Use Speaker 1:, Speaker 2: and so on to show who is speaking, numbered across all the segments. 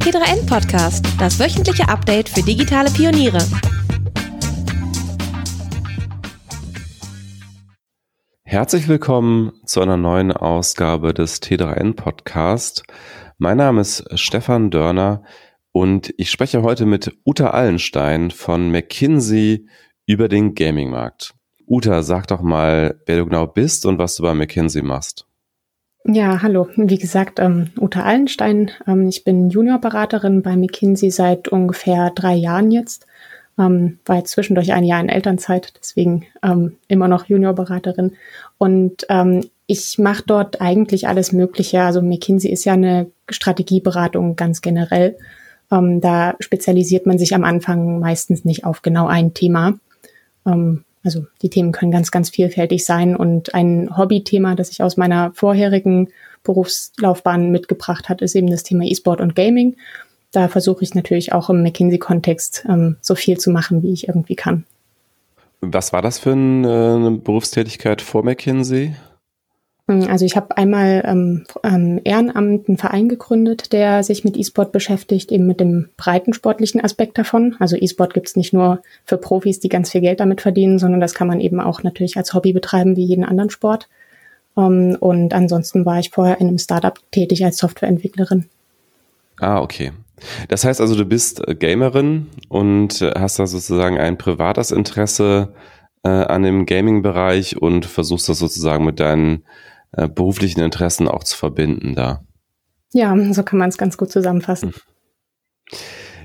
Speaker 1: T3N Podcast, das wöchentliche Update für digitale Pioniere.
Speaker 2: Herzlich willkommen zu einer neuen Ausgabe des T3N Podcast. Mein Name ist Stefan Dörner und ich spreche heute mit Uta Allenstein von McKinsey über den Gaming-Markt. Uta, sag doch mal, wer du genau bist und was du bei McKinsey machst.
Speaker 3: Ja, hallo. Wie gesagt, ähm, Uta Allenstein. Ähm, ich bin Juniorberaterin bei McKinsey seit ungefähr drei Jahren jetzt. Ähm, war jetzt zwischendurch ein Jahr in Elternzeit, deswegen ähm, immer noch Juniorberaterin. Und ähm, ich mache dort eigentlich alles Mögliche. Also McKinsey ist ja eine Strategieberatung ganz generell. Ähm, da spezialisiert man sich am Anfang meistens nicht auf genau ein Thema. Ähm, also die Themen können ganz, ganz vielfältig sein. Und ein Hobbythema, das ich aus meiner vorherigen Berufslaufbahn mitgebracht hat, ist eben das Thema E-Sport und Gaming. Da versuche ich natürlich auch im McKinsey-Kontext ähm, so viel zu machen, wie ich irgendwie kann.
Speaker 2: Was war das für eine Berufstätigkeit vor McKinsey?
Speaker 3: Hm, also ich habe einmal ähm, Ehrenamt einen Verein gegründet, der sich mit E-Sport beschäftigt, eben mit dem breiten sportlichen Aspekt davon. Also E-Sport gibt's nicht nur für Profis, die ganz viel Geld damit verdienen, sondern das kann man eben auch natürlich als Hobby betreiben wie jeden anderen Sport. Ähm, und ansonsten war ich vorher in einem Startup tätig als Softwareentwicklerin.
Speaker 2: Ah, okay. Das heißt also, du bist äh, Gamerin und äh, hast da sozusagen ein privates Interesse äh, an dem Gaming-Bereich und versuchst das sozusagen mit deinen äh, beruflichen Interessen auch zu verbinden da.
Speaker 3: Ja, so kann man es ganz gut zusammenfassen.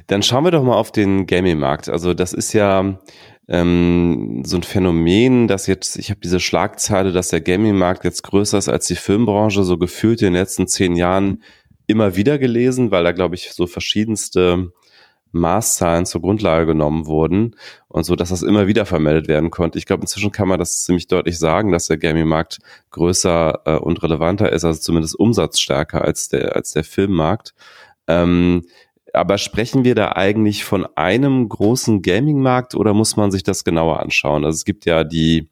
Speaker 2: Dann schauen wir doch mal auf den Gaming-Markt. Also das ist ja ähm, so ein Phänomen, dass jetzt, ich habe diese Schlagzeile, dass der Gaming-Markt jetzt größer ist als die Filmbranche, so gefühlt in den letzten zehn Jahren immer wieder gelesen, weil da, glaube ich, so verschiedenste Maßzahlen zur Grundlage genommen wurden und so, dass das immer wieder vermeldet werden konnte. Ich glaube, inzwischen kann man das ziemlich deutlich sagen, dass der Gaming-Markt größer äh, und relevanter ist, also zumindest umsatzstärker als der, als der Filmmarkt. Ähm, aber sprechen wir da eigentlich von einem großen Gaming-Markt oder muss man sich das genauer anschauen? Also es gibt ja die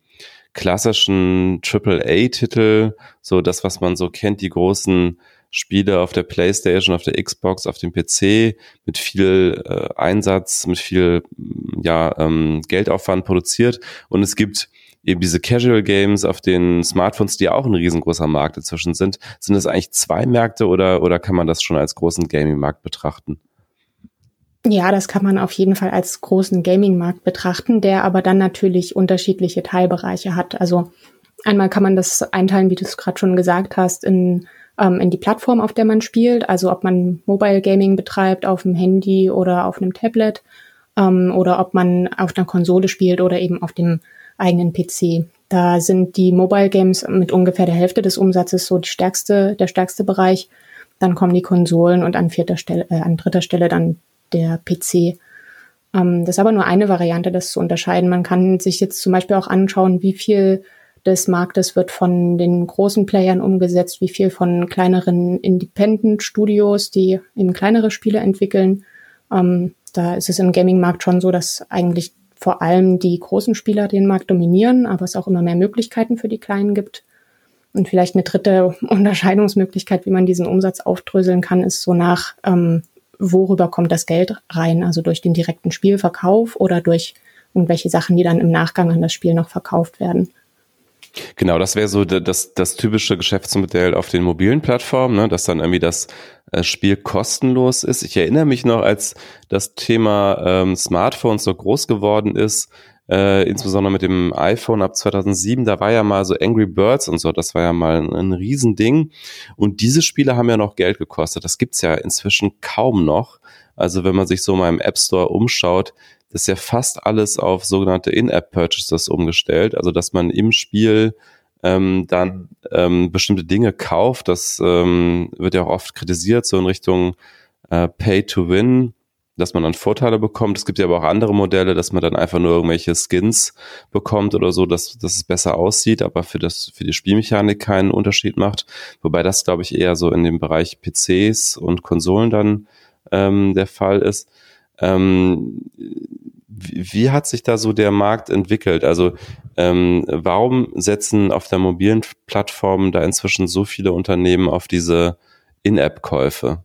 Speaker 2: klassischen AAA-Titel, so das, was man so kennt, die großen Spiele auf der PlayStation, auf der Xbox, auf dem PC mit viel äh, Einsatz, mit viel ja, ähm, Geldaufwand produziert. Und es gibt eben diese Casual Games auf den Smartphones, die auch ein riesengroßer Markt inzwischen sind. Sind das eigentlich zwei Märkte oder, oder kann man das schon als großen Gaming-Markt betrachten?
Speaker 3: Ja, das kann man auf jeden Fall als großen Gaming-Markt betrachten, der aber dann natürlich unterschiedliche Teilbereiche hat. Also einmal kann man das einteilen, wie du es gerade schon gesagt hast, in ähm, in die Plattform, auf der man spielt. Also ob man Mobile Gaming betreibt auf dem Handy oder auf einem Tablet ähm, oder ob man auf einer Konsole spielt oder eben auf dem eigenen PC. Da sind die Mobile Games mit ungefähr der Hälfte des Umsatzes so die stärkste, der stärkste Bereich. Dann kommen die Konsolen und an vierter Stelle, äh, an dritter Stelle dann der PC. Ähm, das ist aber nur eine Variante, das zu unterscheiden. Man kann sich jetzt zum Beispiel auch anschauen, wie viel des Marktes wird von den großen Playern umgesetzt, wie viel von kleineren Independent-Studios, die eben kleinere Spiele entwickeln. Ähm, da ist es im Gaming-Markt schon so, dass eigentlich vor allem die großen Spieler den Markt dominieren, aber es auch immer mehr Möglichkeiten für die Kleinen gibt. Und vielleicht eine dritte Unterscheidungsmöglichkeit, wie man diesen Umsatz aufdröseln kann, ist so nach, ähm, worüber kommt das Geld rein? Also durch den direkten Spielverkauf oder durch irgendwelche Sachen, die dann im Nachgang an das Spiel noch verkauft werden.
Speaker 2: Genau, das wäre so das, das typische Geschäftsmodell auf den mobilen Plattformen, ne, dass dann irgendwie das äh, Spiel kostenlos ist. Ich erinnere mich noch, als das Thema ähm, Smartphones so groß geworden ist, äh, insbesondere mit dem iPhone ab 2007, da war ja mal so Angry Birds und so, das war ja mal ein, ein Riesending. Und diese Spiele haben ja noch Geld gekostet. Das gibt's ja inzwischen kaum noch. Also wenn man sich so mal im App Store umschaut, ist ja fast alles auf sogenannte In-App-Purchases umgestellt, also dass man im Spiel ähm, dann ähm, bestimmte Dinge kauft. Das ähm, wird ja auch oft kritisiert, so in Richtung äh, Pay to Win, dass man dann Vorteile bekommt. Es gibt ja aber auch andere Modelle, dass man dann einfach nur irgendwelche Skins bekommt oder so, dass, dass es besser aussieht, aber für das für die Spielmechanik keinen Unterschied macht. Wobei das, glaube ich, eher so in dem Bereich PCs und Konsolen dann ähm, der Fall ist. Ähm, wie, hat sich da so der Markt entwickelt? Also ähm, warum setzen auf der mobilen Plattform da inzwischen so viele Unternehmen auf diese In-App-Käufe?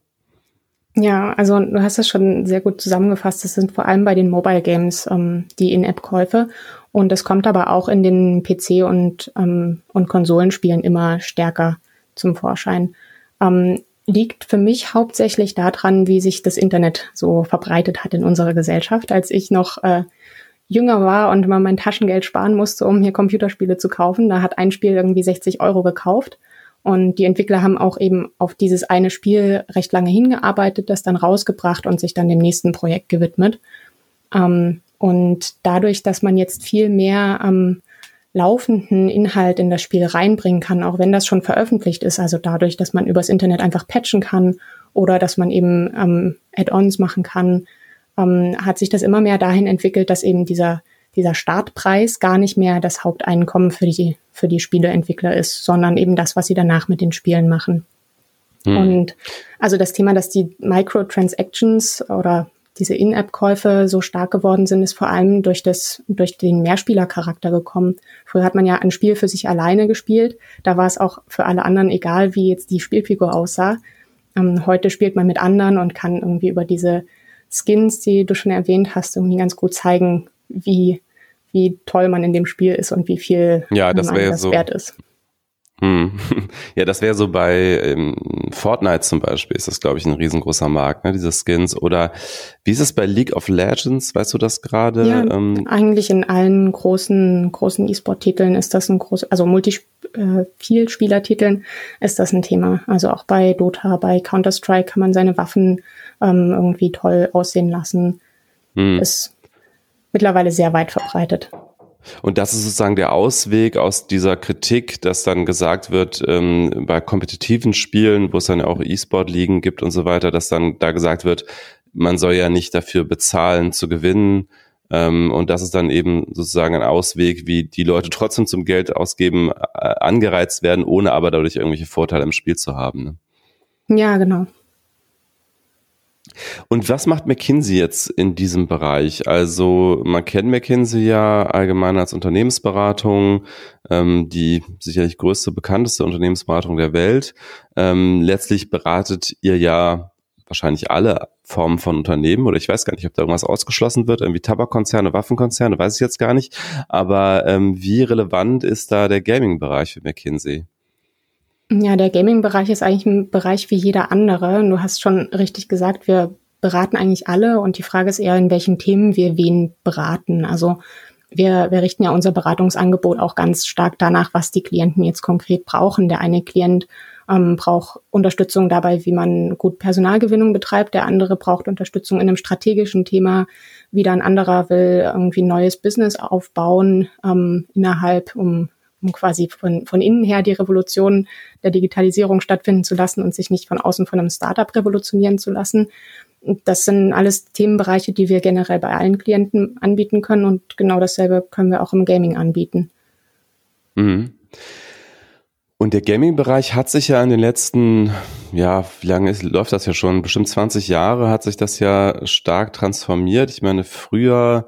Speaker 3: Ja, also du hast es schon sehr gut zusammengefasst. Das sind vor allem bei den Mobile Games ähm, die In-App-Käufe. Und es kommt aber auch in den PC- und, ähm, und Konsolenspielen immer stärker zum Vorschein. Ähm, liegt für mich hauptsächlich daran, wie sich das Internet so verbreitet hat in unserer Gesellschaft. Als ich noch äh, jünger war und mal mein Taschengeld sparen musste, um hier Computerspiele zu kaufen, da hat ein Spiel irgendwie 60 Euro gekauft. Und die Entwickler haben auch eben auf dieses eine Spiel recht lange hingearbeitet, das dann rausgebracht und sich dann dem nächsten Projekt gewidmet. Ähm, und dadurch, dass man jetzt viel mehr am laufenden Inhalt in das Spiel reinbringen kann, auch wenn das schon veröffentlicht ist, also dadurch, dass man übers Internet einfach patchen kann oder dass man eben ähm, Add-ons machen kann, ähm, hat sich das immer mehr dahin entwickelt, dass eben dieser dieser Startpreis gar nicht mehr das Haupteinkommen für die, für die Spieleentwickler ist, sondern eben das, was sie danach mit den Spielen machen. Hm. Und also das Thema, dass die Microtransactions oder diese In-App-Käufe so stark geworden sind, ist vor allem durch das, durch den Mehrspielercharakter gekommen. Früher hat man ja ein Spiel für sich alleine gespielt. Da war es auch für alle anderen egal, wie jetzt die Spielfigur aussah. Ähm, heute spielt man mit anderen und kann irgendwie über diese Skins, die du schon erwähnt hast, irgendwie ganz gut zeigen, wie, wie toll man in dem Spiel ist und wie viel
Speaker 2: ja, das,
Speaker 3: das
Speaker 2: so,
Speaker 3: wert ist.
Speaker 2: Hm. Ja, das wäre so bei ähm, Fortnite zum Beispiel, ist das, glaube ich, ein riesengroßer Markt, ne, diese Skins. Oder wie ist es bei League of Legends? Weißt du das gerade?
Speaker 3: Ja, ähm, eigentlich in allen großen, großen E-Sport-Titeln ist das ein groß, also Multi-Vielspieler-Titeln äh, ist das ein Thema. Also auch bei Dota, bei Counter-Strike kann man seine Waffen ähm, irgendwie toll aussehen lassen. Hm. Ist mittlerweile sehr weit verbreitet.
Speaker 2: Und das ist sozusagen der Ausweg aus dieser Kritik, dass dann gesagt wird, ähm, bei kompetitiven Spielen, wo es dann auch E-Sport-Ligen gibt und so weiter, dass dann da gesagt wird, man soll ja nicht dafür bezahlen zu gewinnen. Ähm, und das ist dann eben sozusagen ein Ausweg, wie die Leute trotzdem zum Geld ausgeben äh, angereizt werden, ohne aber dadurch irgendwelche Vorteile im Spiel zu haben.
Speaker 3: Ne? Ja, genau.
Speaker 2: Und was macht McKinsey jetzt in diesem Bereich? Also man kennt McKinsey ja allgemein als Unternehmensberatung, ähm, die sicherlich größte, bekannteste Unternehmensberatung der Welt. Ähm, letztlich beratet ihr ja wahrscheinlich alle Formen von Unternehmen oder ich weiß gar nicht, ob da irgendwas ausgeschlossen wird, irgendwie Tabakkonzerne, Waffenkonzerne, weiß ich jetzt gar nicht. Aber ähm, wie relevant ist da der Gaming-Bereich für McKinsey?
Speaker 3: Ja, der Gaming-Bereich ist eigentlich ein Bereich wie jeder andere. Du hast schon richtig gesagt, wir beraten eigentlich alle und die Frage ist eher, in welchen Themen wir wen beraten. Also wir, wir richten ja unser Beratungsangebot auch ganz stark danach, was die Klienten jetzt konkret brauchen. Der eine Klient ähm, braucht Unterstützung dabei, wie man gut Personalgewinnung betreibt. Der andere braucht Unterstützung in einem strategischen Thema. Wieder ein anderer will irgendwie ein neues Business aufbauen ähm, innerhalb, um um quasi von, von innen her die Revolution der Digitalisierung stattfinden zu lassen und sich nicht von außen von einem Startup revolutionieren zu lassen. Das sind alles Themenbereiche, die wir generell bei allen Klienten anbieten können und genau dasselbe können wir auch im Gaming anbieten.
Speaker 2: Mhm. Und der Gaming-Bereich hat sich ja in den letzten, ja, wie lange ist, läuft das ja schon? Bestimmt 20 Jahre hat sich das ja stark transformiert. Ich meine, früher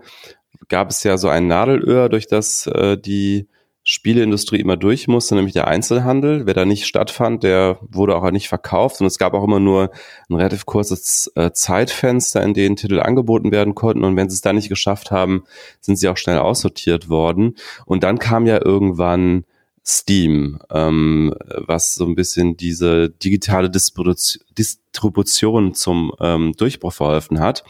Speaker 2: gab es ja so ein Nadelöhr, durch das äh, die Spieleindustrie immer durch musste, nämlich der Einzelhandel. Wer da nicht stattfand, der wurde auch nicht verkauft und es gab auch immer nur ein relativ kurzes äh, Zeitfenster, in denen Titel angeboten werden konnten und wenn sie es da nicht geschafft haben, sind sie auch schnell aussortiert worden. Und dann kam ja irgendwann Steam, ähm, was so ein bisschen diese digitale Distribution zum ähm, Durchbruch verholfen hat.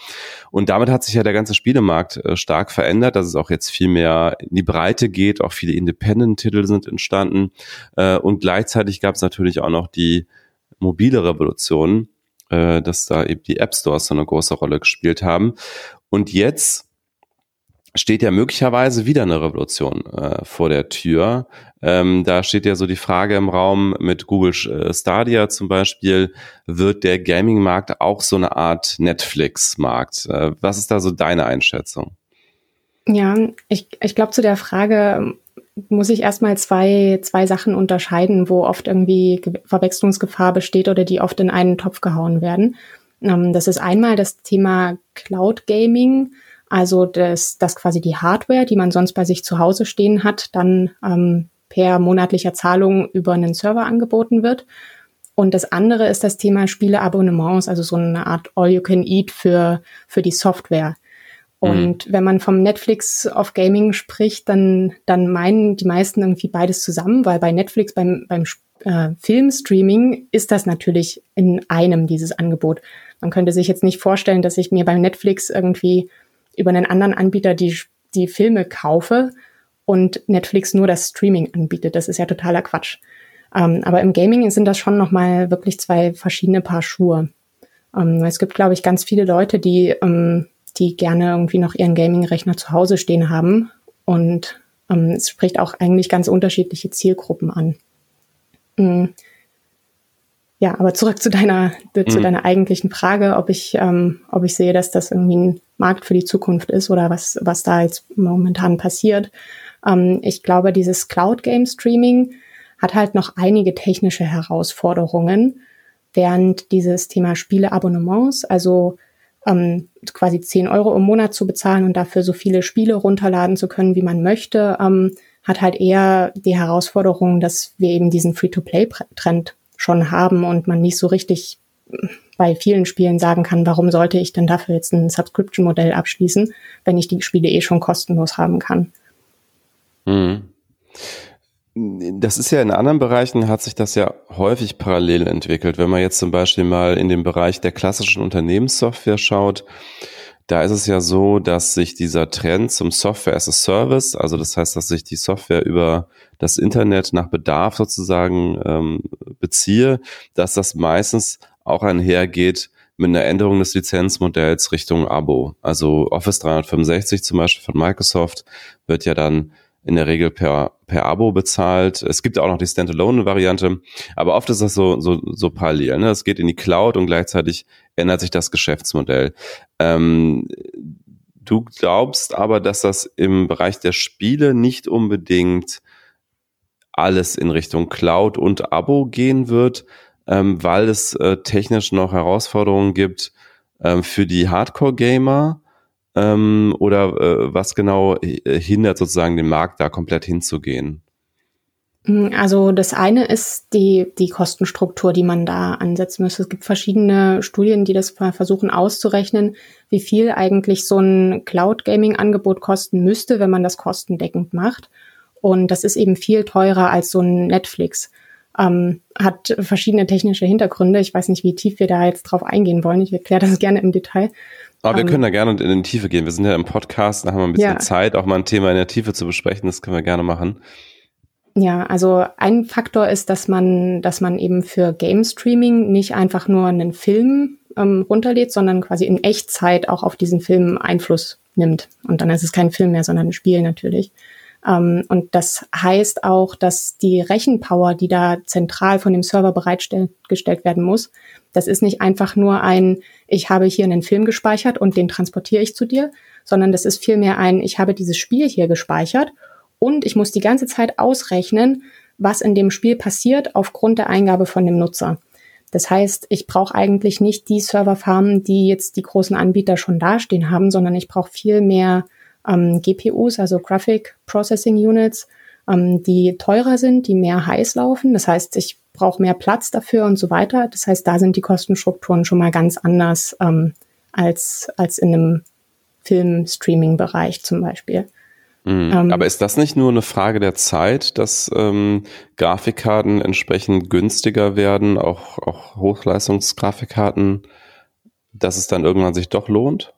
Speaker 2: Und damit hat sich ja der ganze Spielemarkt äh, stark verändert, dass es auch jetzt viel mehr in die Breite geht, auch viele Independent-Titel sind entstanden. Äh, und gleichzeitig gab es natürlich auch noch die mobile Revolution, äh, dass da eben die App Stores so eine große Rolle gespielt haben. Und jetzt steht ja möglicherweise wieder eine Revolution äh, vor der Tür. Ähm, da steht ja so die Frage im Raum mit Google äh, Stadia zum Beispiel, wird der Gaming-Markt auch so eine Art Netflix-Markt? Äh, was ist da so deine Einschätzung?
Speaker 3: Ja, ich, ich glaube, zu der Frage muss ich erstmal zwei, zwei Sachen unterscheiden, wo oft irgendwie Verwechslungsgefahr besteht oder die oft in einen Topf gehauen werden. Ähm, das ist einmal das Thema Cloud Gaming also dass, dass quasi die Hardware, die man sonst bei sich zu Hause stehen hat, dann ähm, per monatlicher Zahlung über einen Server angeboten wird. Und das andere ist das Thema Spieleabonnements, also so eine Art All-You-Can-Eat für, für die Software. Und mhm. wenn man vom Netflix of Gaming spricht, dann, dann meinen die meisten irgendwie beides zusammen, weil bei Netflix beim, beim äh, Filmstreaming ist das natürlich in einem dieses Angebot. Man könnte sich jetzt nicht vorstellen, dass ich mir beim Netflix irgendwie über einen anderen Anbieter die, die Filme kaufe und Netflix nur das Streaming anbietet. Das ist ja totaler Quatsch. Ähm, aber im Gaming sind das schon nochmal wirklich zwei verschiedene Paar Schuhe. Ähm, es gibt, glaube ich, ganz viele Leute, die, ähm, die gerne irgendwie noch ihren Gaming-Rechner zu Hause stehen haben. Und ähm, es spricht auch eigentlich ganz unterschiedliche Zielgruppen an. Mhm. Ja, aber zurück zu deiner, mhm. zu deiner eigentlichen Frage, ob ich, ähm, ob ich sehe, dass das irgendwie ein Markt für die Zukunft ist oder was, was da jetzt momentan passiert. Ähm, ich glaube, dieses Cloud Game Streaming hat halt noch einige technische Herausforderungen, während dieses Thema Spieleabonnements, also ähm, quasi 10 Euro im Monat zu bezahlen und dafür so viele Spiele runterladen zu können, wie man möchte, ähm, hat halt eher die Herausforderung, dass wir eben diesen Free-to-Play-Trend schon haben und man nicht so richtig bei vielen Spielen sagen kann, warum sollte ich denn dafür jetzt ein Subscription-Modell abschließen, wenn ich die Spiele eh schon kostenlos haben kann.
Speaker 2: Mhm. Das ist ja in anderen Bereichen hat sich das ja häufig parallel entwickelt. Wenn man jetzt zum Beispiel mal in den Bereich der klassischen Unternehmenssoftware schaut, da ist es ja so, dass sich dieser Trend zum Software as a Service, also das heißt, dass ich die Software über das Internet nach Bedarf sozusagen ähm, beziehe, dass das meistens auch einhergeht mit einer Änderung des Lizenzmodells Richtung Abo. Also Office 365 zum Beispiel von Microsoft wird ja dann in der Regel per, per Abo bezahlt. Es gibt auch noch die Standalone-Variante, aber oft ist das so, so, so parallel. Ne? Es geht in die Cloud und gleichzeitig ändert sich das Geschäftsmodell. Ähm, du glaubst aber, dass das im Bereich der Spiele nicht unbedingt alles in Richtung Cloud und Abo gehen wird, ähm, weil es äh, technisch noch Herausforderungen gibt ähm, für die Hardcore-Gamer ähm, oder äh, was genau äh, hindert sozusagen den Markt da komplett hinzugehen?
Speaker 3: Hm, also das eine ist die, die Kostenstruktur, die man da ansetzen müsste. Es gibt verschiedene Studien, die das versuchen auszurechnen, wie viel eigentlich so ein Cloud-Gaming-Angebot kosten müsste, wenn man das kostendeckend macht. Und das ist eben viel teurer als so ein Netflix. Ähm, hat verschiedene technische Hintergründe. Ich weiß nicht, wie tief wir da jetzt drauf eingehen wollen. Ich erkläre das gerne im Detail.
Speaker 2: Aber wir ähm, können da gerne in die Tiefe gehen. Wir sind ja im Podcast, da haben wir ein bisschen ja. Zeit, auch mal ein Thema in der Tiefe zu besprechen. Das können wir gerne machen.
Speaker 3: Ja, also ein Faktor ist, dass man, dass man eben für Game Streaming nicht einfach nur einen Film ähm, runterlädt, sondern quasi in Echtzeit auch auf diesen Film Einfluss nimmt. Und dann ist es kein Film mehr, sondern ein Spiel natürlich. Ähm, und das heißt auch, dass die Rechenpower, die da zentral von dem Server bereitgestellt werden muss, das ist nicht einfach nur ein, ich habe hier einen Film gespeichert und den transportiere ich zu dir, sondern das ist vielmehr ein, ich habe dieses Spiel hier gespeichert und ich muss die ganze Zeit ausrechnen, was in dem Spiel passiert aufgrund der Eingabe von dem Nutzer. Das heißt, ich brauche eigentlich nicht die Serverfarmen, die jetzt die großen Anbieter schon dastehen haben, sondern ich brauche viel mehr ähm, GPUs, also Graphic Processing Units, ähm, die teurer sind, die mehr heiß laufen. Das heißt, ich brauche mehr Platz dafür und so weiter. Das heißt, da sind die Kostenstrukturen schon mal ganz anders ähm, als, als in einem Film-Streaming-Bereich zum Beispiel.
Speaker 2: Mhm. Ähm, Aber ist das nicht nur eine Frage der Zeit, dass ähm, Grafikkarten entsprechend günstiger werden, auch, auch Hochleistungsgrafikkarten, dass es dann irgendwann sich doch lohnt?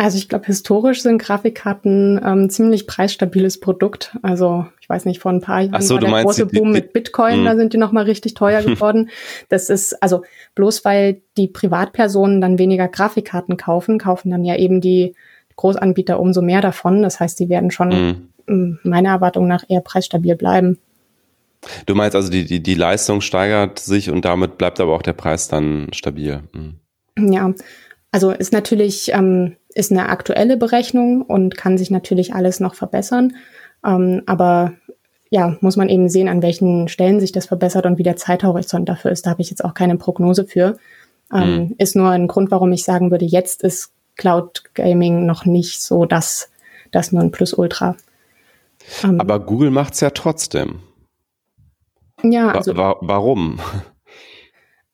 Speaker 3: Also ich glaube, historisch sind Grafikkarten ähm, ziemlich preisstabiles Produkt. Also ich weiß nicht, vor ein paar Jahren
Speaker 2: so,
Speaker 3: war der große die, Boom die, mit Bitcoin, mh. da sind die nochmal richtig teuer geworden. das ist, also bloß weil die Privatpersonen dann weniger Grafikkarten kaufen, kaufen dann ja eben die Großanbieter umso mehr davon. Das heißt, die werden schon mhm. meiner Erwartung nach eher preisstabil bleiben.
Speaker 2: Du meinst also, die, die, die Leistung steigert sich und damit bleibt aber auch der Preis dann stabil.
Speaker 3: Mhm. Ja, also ist natürlich ähm, ist eine aktuelle Berechnung und kann sich natürlich alles noch verbessern. Ähm, aber ja, muss man eben sehen, an welchen Stellen sich das verbessert und wie der Zeithorizont dafür ist. Da habe ich jetzt auch keine Prognose für. Ähm, mhm. Ist nur ein Grund, warum ich sagen würde, jetzt ist Cloud Gaming noch nicht so das, das Nonplusultra.
Speaker 2: Ähm, Aber Google macht's ja trotzdem.
Speaker 3: Ja, also,
Speaker 2: wa warum?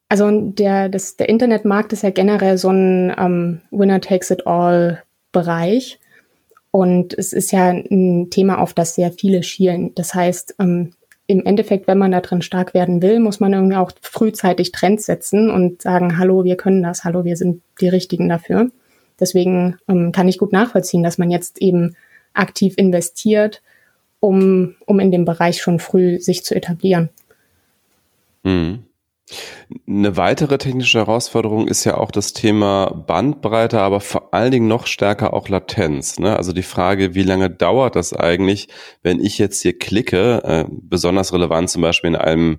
Speaker 3: Also der, das, der Internetmarkt ist ja generell so ein ähm, Winner-Takes-it-all-Bereich. Und es ist ja ein Thema, auf das sehr viele schielen. Das heißt, ähm, im Endeffekt, wenn man da drin stark werden will, muss man irgendwie auch frühzeitig Trends setzen und sagen, hallo, wir können das, hallo, wir sind die Richtigen dafür. Deswegen ähm, kann ich gut nachvollziehen, dass man jetzt eben aktiv investiert, um, um in dem Bereich schon früh sich zu etablieren.
Speaker 2: Mhm. Eine weitere technische Herausforderung ist ja auch das Thema Bandbreite, aber vor allen Dingen noch stärker auch Latenz. Ne? Also die Frage, wie lange dauert das eigentlich, wenn ich jetzt hier klicke, äh, besonders relevant zum Beispiel in einem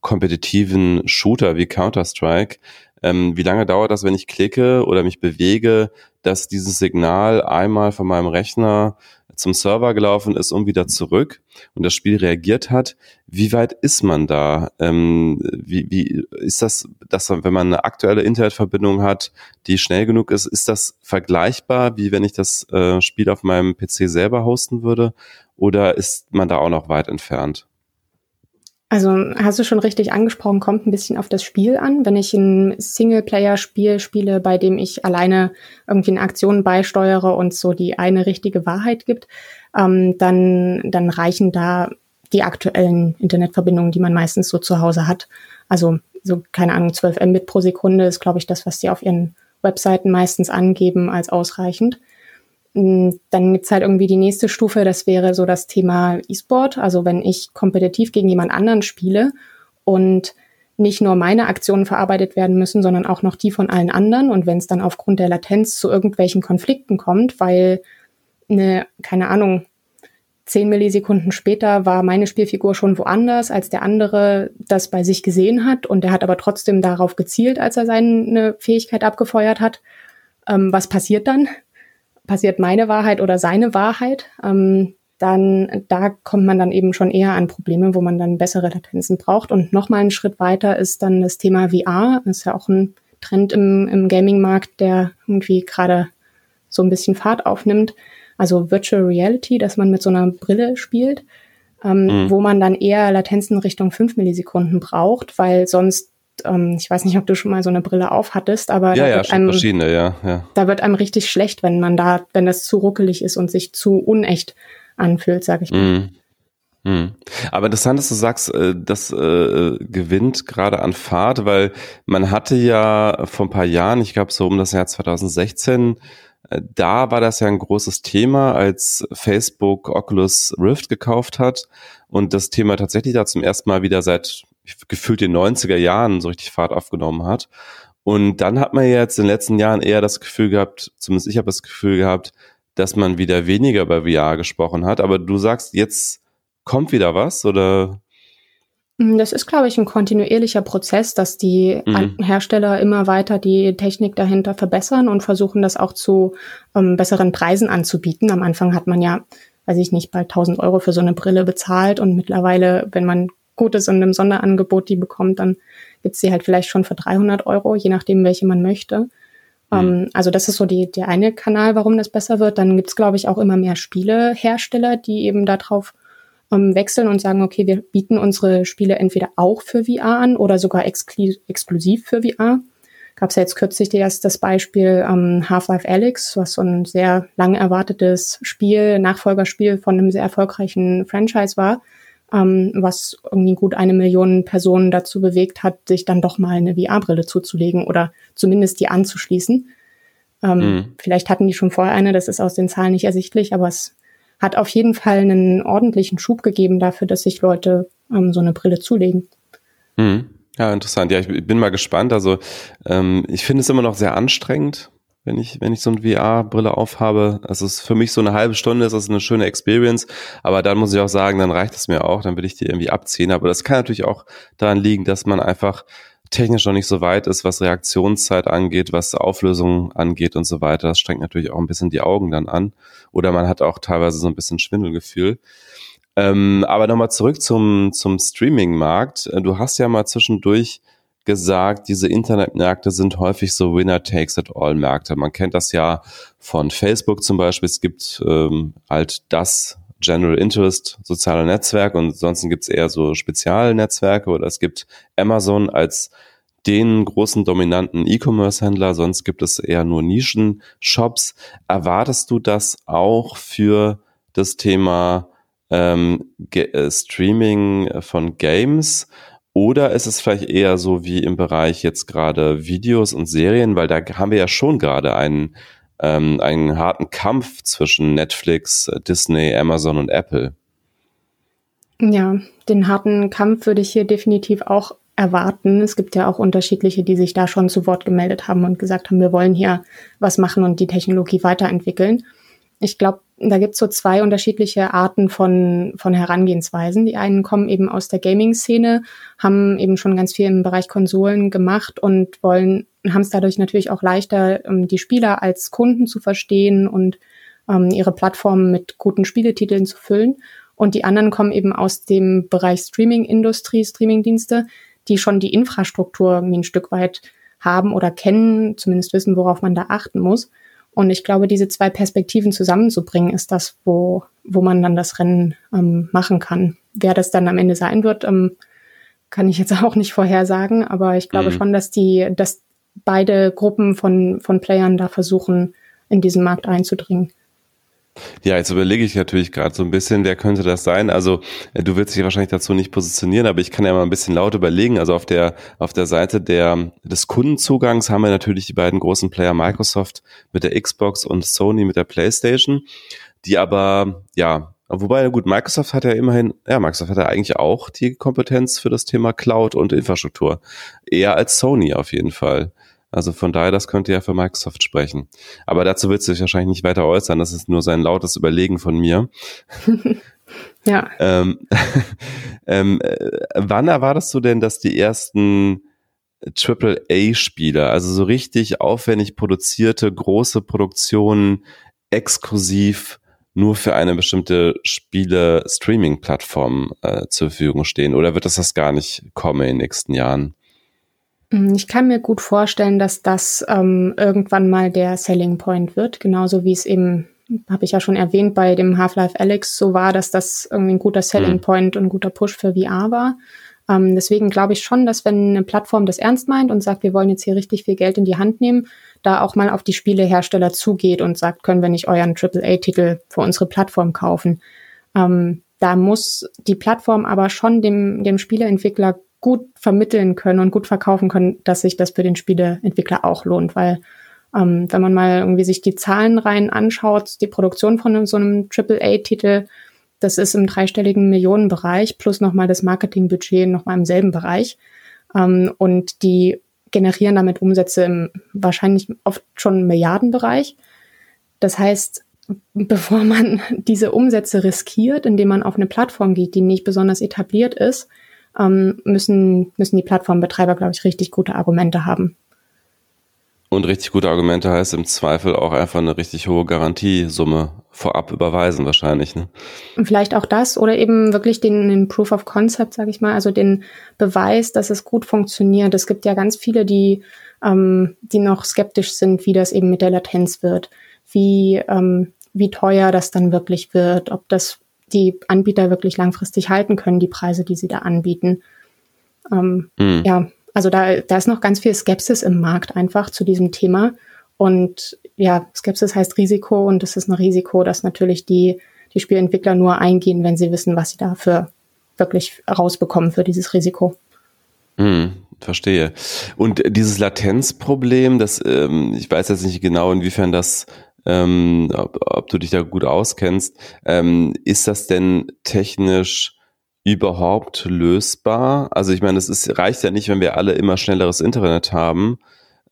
Speaker 2: kompetitiven Shooter wie Counter-Strike, ähm, wie lange dauert das, wenn ich klicke oder mich bewege, dass dieses Signal einmal von meinem Rechner zum Server gelaufen ist und wieder zurück und das Spiel reagiert hat. Wie weit ist man da? Ähm, wie, wie ist das, dass wenn man eine aktuelle Internetverbindung hat, die schnell genug ist, ist das vergleichbar, wie wenn ich das äh, Spiel auf meinem PC selber hosten würde? Oder ist man da auch noch weit entfernt?
Speaker 3: Also hast du schon richtig angesprochen, kommt ein bisschen auf das Spiel an. Wenn ich ein Singleplayer-Spiel spiele, bei dem ich alleine irgendwie eine Aktion beisteuere und so die eine richtige Wahrheit gibt, ähm, dann, dann reichen da die aktuellen Internetverbindungen, die man meistens so zu Hause hat. Also so, keine Ahnung, 12 Mbit pro Sekunde ist, glaube ich, das, was die auf ihren Webseiten meistens angeben als ausreichend. Mm, dann gibt's halt irgendwie die nächste Stufe, das wäre so das Thema E-Sport. Also wenn ich kompetitiv gegen jemand anderen spiele und nicht nur meine Aktionen verarbeitet werden müssen, sondern auch noch die von allen anderen. Und wenn es dann aufgrund der Latenz zu irgendwelchen Konflikten kommt, weil eine, keine Ahnung, zehn Millisekunden später war meine Spielfigur schon woanders, als der andere das bei sich gesehen hat und der hat aber trotzdem darauf gezielt, als er seine Fähigkeit abgefeuert hat. Ähm, was passiert dann? Passiert meine Wahrheit oder seine Wahrheit, ähm, dann da kommt man dann eben schon eher an Probleme, wo man dann bessere Latenzen braucht. Und nochmal einen Schritt weiter ist dann das Thema VR. Das ist ja auch ein Trend im, im Gaming-Markt, der irgendwie gerade so ein bisschen Fahrt aufnimmt. Also Virtual Reality, dass man mit so einer Brille spielt, ähm, mhm. wo man dann eher Latenzen Richtung 5 Millisekunden braucht, weil sonst ähm, ich weiß nicht, ob du schon mal so eine Brille auf hattest, aber
Speaker 2: ja,
Speaker 3: da,
Speaker 2: ja,
Speaker 3: wird einem,
Speaker 2: verschiedene, ja, ja.
Speaker 3: da wird einem richtig schlecht, wenn man da, wenn das zu ruckelig ist und sich zu unecht anfühlt, sag ich mal.
Speaker 2: Mm. Mm. Aber interessant, dass du sagst, äh, das äh, gewinnt gerade an Fahrt, weil man hatte ja vor ein paar Jahren, ich glaube so um das Jahr 2016, äh, da war das ja ein großes Thema, als Facebook Oculus Rift gekauft hat und das Thema tatsächlich da zum ersten Mal wieder seit gefühlt den 90er Jahren so richtig Fahrt aufgenommen hat. Und dann hat man jetzt in den letzten Jahren eher das Gefühl gehabt, zumindest ich habe das Gefühl gehabt, dass man wieder weniger über VR gesprochen hat. Aber du sagst, jetzt kommt wieder was oder?
Speaker 3: Das ist, glaube ich, ein kontinuierlicher Prozess, dass die mhm. Hersteller immer weiter die Technik dahinter verbessern und versuchen, das auch zu ähm, besseren Preisen anzubieten. Am Anfang hat man ja, weiß ich nicht, bald 1000 Euro für so eine Brille bezahlt und mittlerweile, wenn man gut ist und im Sonderangebot die bekommt, dann gibt's sie halt vielleicht schon für 300 Euro, je nachdem, welche man möchte. Mhm. Ähm, also das ist so die, der eine Kanal, warum das besser wird. Dann gibt's glaube ich, auch immer mehr Spielehersteller, die eben darauf ähm, wechseln und sagen, okay, wir bieten unsere Spiele entweder auch für VR an oder sogar exklu exklusiv für VR. Gab's ja jetzt kürzlich erst das Beispiel ähm, Half-Life Alyx, was so ein sehr lang erwartetes Spiel, Nachfolgerspiel von einem sehr erfolgreichen Franchise war, ähm, was irgendwie gut eine Million Personen dazu bewegt hat, sich dann doch mal eine VR-Brille zuzulegen oder zumindest die anzuschließen. Ähm, mhm. Vielleicht hatten die schon vorher eine, das ist aus den Zahlen nicht ersichtlich, aber es hat auf jeden Fall einen ordentlichen Schub gegeben dafür, dass sich Leute ähm, so eine Brille zulegen.
Speaker 2: Mhm. Ja, interessant. Ja, ich bin mal gespannt. Also ähm, ich finde es immer noch sehr anstrengend, wenn ich, wenn ich so eine VR-Brille aufhabe. Also es ist für mich so eine halbe Stunde, ist das eine schöne Experience. Aber dann muss ich auch sagen, dann reicht es mir auch, dann will ich die irgendwie abziehen. Aber das kann natürlich auch daran liegen, dass man einfach technisch noch nicht so weit ist, was Reaktionszeit angeht, was Auflösung angeht und so weiter. Das strengt natürlich auch ein bisschen die Augen dann an. Oder man hat auch teilweise so ein bisschen Schwindelgefühl. Ähm, aber nochmal zurück zum, zum Streaming-Markt. Du hast ja mal zwischendurch gesagt, diese Internetmärkte sind häufig so Winner-Takes-it-all-Märkte. Man kennt das ja von Facebook zum Beispiel. Es gibt ähm, halt das General Interest soziale Netzwerk und ansonsten gibt es eher so Spezialnetzwerke oder es gibt Amazon als den großen dominanten E-Commerce-Händler, sonst gibt es eher nur Nischen-Shops. Erwartest du das auch für das Thema ähm, äh, Streaming von Games? Oder ist es vielleicht eher so wie im Bereich jetzt gerade Videos und Serien, weil da haben wir ja schon gerade einen, ähm, einen harten Kampf zwischen Netflix, Disney, Amazon und Apple.
Speaker 3: Ja, den harten Kampf würde ich hier definitiv auch erwarten. Es gibt ja auch unterschiedliche, die sich da schon zu Wort gemeldet haben und gesagt haben, wir wollen hier was machen und die Technologie weiterentwickeln. Ich glaube, da gibt es so zwei unterschiedliche Arten von, von Herangehensweisen. Die einen kommen eben aus der Gaming-Szene, haben eben schon ganz viel im Bereich Konsolen gemacht und wollen, haben es dadurch natürlich auch leichter, um die Spieler als Kunden zu verstehen und um, ihre Plattformen mit guten Spieletiteln zu füllen. Und die anderen kommen eben aus dem Bereich Streaming-Industrie, Streaming-Dienste, die schon die Infrastruktur ein Stück weit haben oder kennen, zumindest wissen, worauf man da achten muss. Und ich glaube, diese zwei Perspektiven zusammenzubringen, ist das, wo, wo man dann das Rennen ähm, machen kann. Wer das dann am Ende sein wird, ähm, kann ich jetzt auch nicht vorhersagen, aber ich glaube mhm. schon, dass die, dass beide Gruppen von, von Playern da versuchen, in diesen Markt einzudringen.
Speaker 2: Ja, jetzt überlege ich natürlich gerade so ein bisschen, wer könnte das sein? Also äh, du willst dich wahrscheinlich dazu nicht positionieren, aber ich kann ja mal ein bisschen laut überlegen. Also auf der auf der Seite der des Kundenzugangs haben wir natürlich die beiden großen Player Microsoft mit der Xbox und Sony mit der PlayStation, die aber ja Wobei, gut, Microsoft hat ja immerhin, ja, Microsoft hat ja eigentlich auch die Kompetenz für das Thema Cloud und Infrastruktur. Eher als Sony auf jeden Fall. Also von daher, das könnte ja für Microsoft sprechen. Aber dazu wird sich wahrscheinlich nicht weiter äußern. Das ist nur sein lautes Überlegen von mir.
Speaker 3: ja.
Speaker 2: Ähm, ähm, äh, wann erwartest du denn, dass die ersten AAA-Spiele, also so richtig aufwendig produzierte große Produktionen, exklusiv nur für eine bestimmte Spiele-Streaming-Plattform äh, zur Verfügung stehen? Oder wird das das gar nicht kommen in den nächsten Jahren?
Speaker 3: Mm, ich kann mir gut vorstellen, dass das ähm, irgendwann mal der Selling Point wird, genauso wie es eben, habe ich ja schon erwähnt, bei dem Half-Life Alex so war, dass das irgendwie ein guter Selling mhm. Point und ein guter Push für VR war. Ähm, deswegen glaube ich schon, dass wenn eine Plattform das ernst meint und sagt, wir wollen jetzt hier richtig viel Geld in die Hand nehmen, da auch mal auf die Spielehersteller zugeht und sagt, können wir nicht euren AAA-Titel für unsere Plattform kaufen. Ähm, da muss die Plattform aber schon dem, dem Spieleentwickler gut vermitteln können und gut verkaufen können, dass sich das für den Spieleentwickler auch lohnt, weil ähm, wenn man mal irgendwie sich die Zahlen rein anschaut, die Produktion von so einem AAA-Titel, das ist im dreistelligen Millionenbereich plus nochmal das Marketingbudget nochmal im selben Bereich. Ähm, und die generieren damit Umsätze im wahrscheinlich oft schon Milliardenbereich. Das heißt, bevor man diese Umsätze riskiert, indem man auf eine Plattform geht, die nicht besonders etabliert ist, ähm, müssen, müssen die Plattformbetreiber, glaube ich, richtig gute Argumente haben.
Speaker 2: Und richtig gute Argumente heißt im Zweifel auch einfach eine richtig hohe Garantiesumme vorab überweisen wahrscheinlich. Ne?
Speaker 3: Vielleicht auch das oder eben wirklich den, den Proof of Concept, sage ich mal, also den Beweis, dass es gut funktioniert. Es gibt ja ganz viele, die, ähm, die noch skeptisch sind, wie das eben mit der Latenz wird, wie, ähm, wie teuer das dann wirklich wird, ob das die Anbieter wirklich langfristig halten können, die Preise, die sie da anbieten. Ähm, mhm. Ja, also da, da ist noch ganz viel Skepsis im Markt einfach zu diesem Thema. Und ja, Skepsis heißt Risiko und es ist ein Risiko, dass natürlich die, die Spielentwickler nur eingehen, wenn sie wissen, was sie dafür wirklich rausbekommen für dieses Risiko.
Speaker 2: Hm, verstehe. Und dieses Latenzproblem, das, ähm, ich weiß jetzt nicht genau, inwiefern das ähm, ob, ob, du dich da gut auskennst. Ähm, ist das denn technisch überhaupt lösbar? Also ich meine, es ist, reicht ja nicht, wenn wir alle immer schnelleres Internet haben.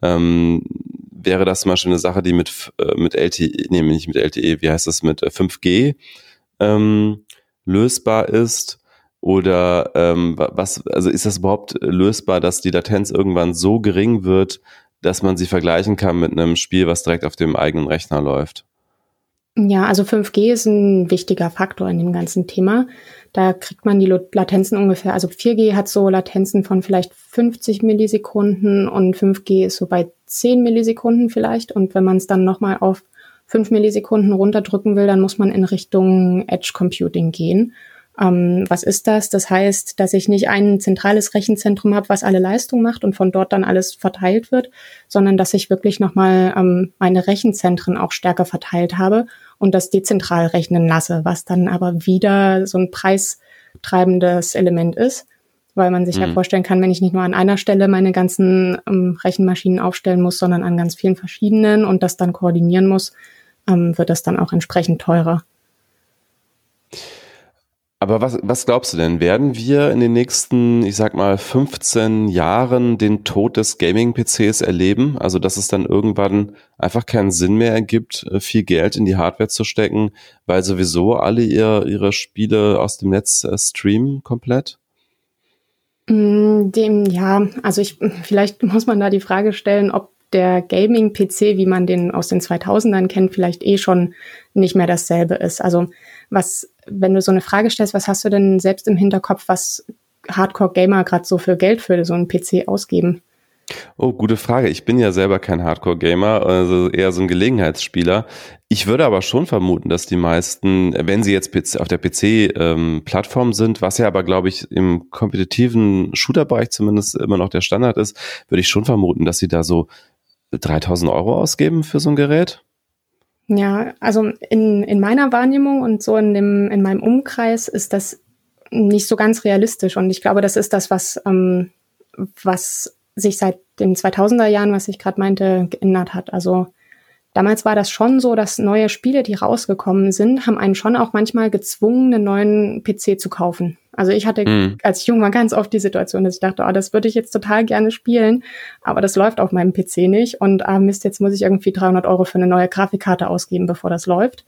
Speaker 2: Ähm, wäre das zum Beispiel eine Sache, die mit, äh, mit LTE, nee, nicht mit LTE, wie heißt das, mit 5G äh, ähm, lösbar ist? Oder ähm, was, also ist das überhaupt lösbar, dass die Latenz irgendwann so gering wird, dass man sie vergleichen kann mit einem Spiel, was direkt auf dem eigenen Rechner läuft.
Speaker 3: Ja, also 5G ist ein wichtiger Faktor in dem ganzen Thema. Da kriegt man die Latenzen ungefähr, also 4G hat so Latenzen von vielleicht 50 Millisekunden und 5G ist so bei 10 Millisekunden vielleicht. Und wenn man es dann nochmal auf 5 Millisekunden runterdrücken will, dann muss man in Richtung Edge Computing gehen. Ähm, was ist das? Das heißt, dass ich nicht ein zentrales Rechenzentrum habe, was alle Leistung macht und von dort dann alles verteilt wird, sondern dass ich wirklich nochmal ähm, meine Rechenzentren auch stärker verteilt habe und das dezentral rechnen lasse, was dann aber wieder so ein preistreibendes Element ist, weil man sich mhm. ja vorstellen kann, wenn ich nicht nur an einer Stelle meine ganzen ähm, Rechenmaschinen aufstellen muss, sondern an ganz vielen verschiedenen und das dann koordinieren muss, ähm, wird das dann auch entsprechend teurer.
Speaker 2: Aber was, was glaubst du denn? Werden wir in den nächsten, ich sag mal, 15 Jahren den Tod des Gaming-PCs erleben? Also, dass es dann irgendwann einfach keinen Sinn mehr ergibt, äh, viel Geld in die Hardware zu stecken, weil sowieso alle ihr, ihre Spiele aus dem Netz äh, streamen komplett?
Speaker 3: Mm, dem, ja, also ich, vielleicht muss man da die Frage stellen, ob der Gaming-PC, wie man den aus den 2000ern kennt, vielleicht eh schon nicht mehr dasselbe ist. Also was, wenn du so eine Frage stellst, was hast du denn selbst im Hinterkopf, was Hardcore-Gamer gerade so für Geld für so einen PC ausgeben?
Speaker 2: Oh, gute Frage. Ich bin ja selber kein Hardcore-Gamer, also eher so ein Gelegenheitsspieler. Ich würde aber schon vermuten, dass die meisten, wenn sie jetzt auf der PC-Plattform ähm, sind, was ja aber, glaube ich, im kompetitiven Shooter-Bereich zumindest immer noch der Standard ist, würde ich schon vermuten, dass sie da so 3000 Euro ausgeben für so ein Gerät.
Speaker 3: Ja, also in, in meiner Wahrnehmung und so in, dem, in meinem Umkreis ist das nicht so ganz realistisch. Und ich glaube, das ist das, was, ähm, was sich seit den 2000er Jahren, was ich gerade meinte, geändert hat. Also damals war das schon so, dass neue Spiele, die rausgekommen sind, haben einen schon auch manchmal gezwungen, einen neuen PC zu kaufen. Also ich hatte, mhm. als ich jung war, ganz oft die Situation, dass ich dachte, oh, das würde ich jetzt total gerne spielen, aber das läuft auf meinem PC nicht und ah, Mist, jetzt muss ich irgendwie 300 Euro für eine neue Grafikkarte ausgeben, bevor das läuft.